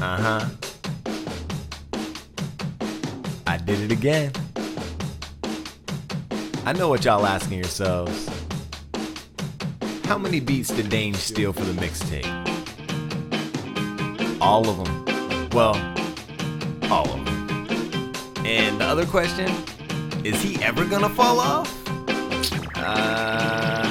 Uh huh. I did it again. I know what y'all asking yourselves. How many beats did Dane steal for the mixtape? All of them. Well, all of them. And the other question is he ever gonna fall off? Uh,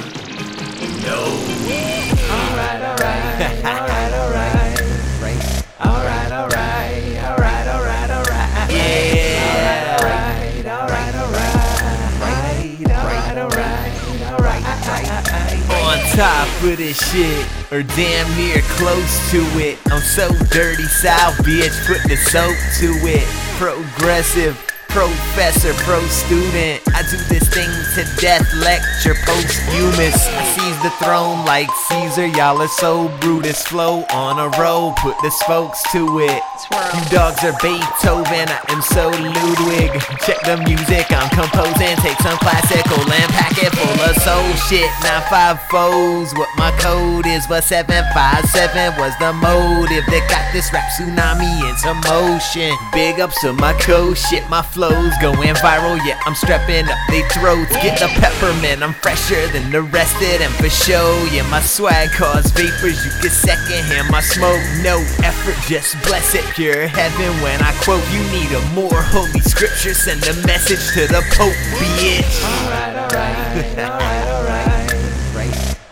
On top of this shit, or damn near close to it. I'm so dirty, South bitch, put the soap to it. Progressive, professor, pro student. I do this thing to death, lecture posthumous. I seize the throne like Caesar, y'all are so Brutus. Flow on a roll, put the spokes to it. You dogs are Beethoven, I am so Ludwig. Check the music I'm composing, take some classical and pack it full of soul shit. Nine five foes, what my code is, but seven five seven was the motive that got this rap tsunami into motion. Big ups to my code shit, my flows going viral. Yeah, I'm strapping up they throats, get the peppermint. I'm fresher than the rest of them for show. Yeah, my swag cause vapors, you can second hand my smoke. No effort, just bless it. Pure heaven when I quote, you need a more holy scripture. Send a message to the Pope, bitch. Alright, alright, alright, alright.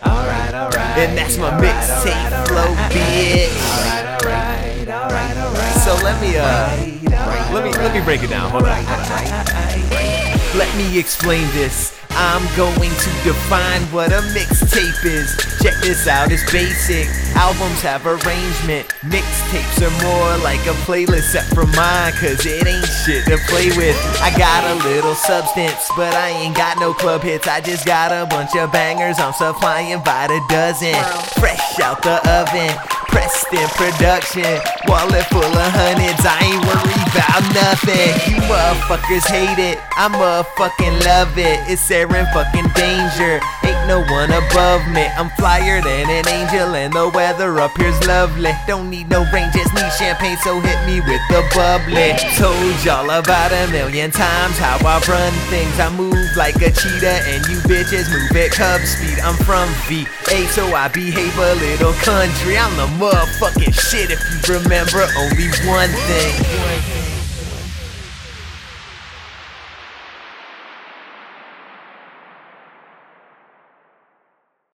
Alright, alright. And that's my mixtape flow, bitch. Alright, alright, alright, alright. So let me uh let me let me break it down. Hold on. Hold on. Let me explain this. I'm going to define what a mixtape is. Check this out, it's basic. Albums have arrangement. Mixtapes are more like a playlist set for mine, cause it ain't shit to play with. I got a little substance, but I ain't got no club hits. I just got a bunch of bangers I'm supplying by the dozen. Fresh out the oven. Pressed in production, wallet full of hundreds. Nothing. You motherfuckers hate it, I motherfucking love it. It's Aaron fucking danger. Ain't no one above me. I'm flyer than an angel, and the weather up here's lovely. Don't need no rain, just need champagne, so hit me with the bubbly. Told y'all about a million times how I run things. I move like a cheetah, and you bitches move at cub speed. I'm from VA, so I behave a little country. I'm the motherfucking shit if you remember only one thing.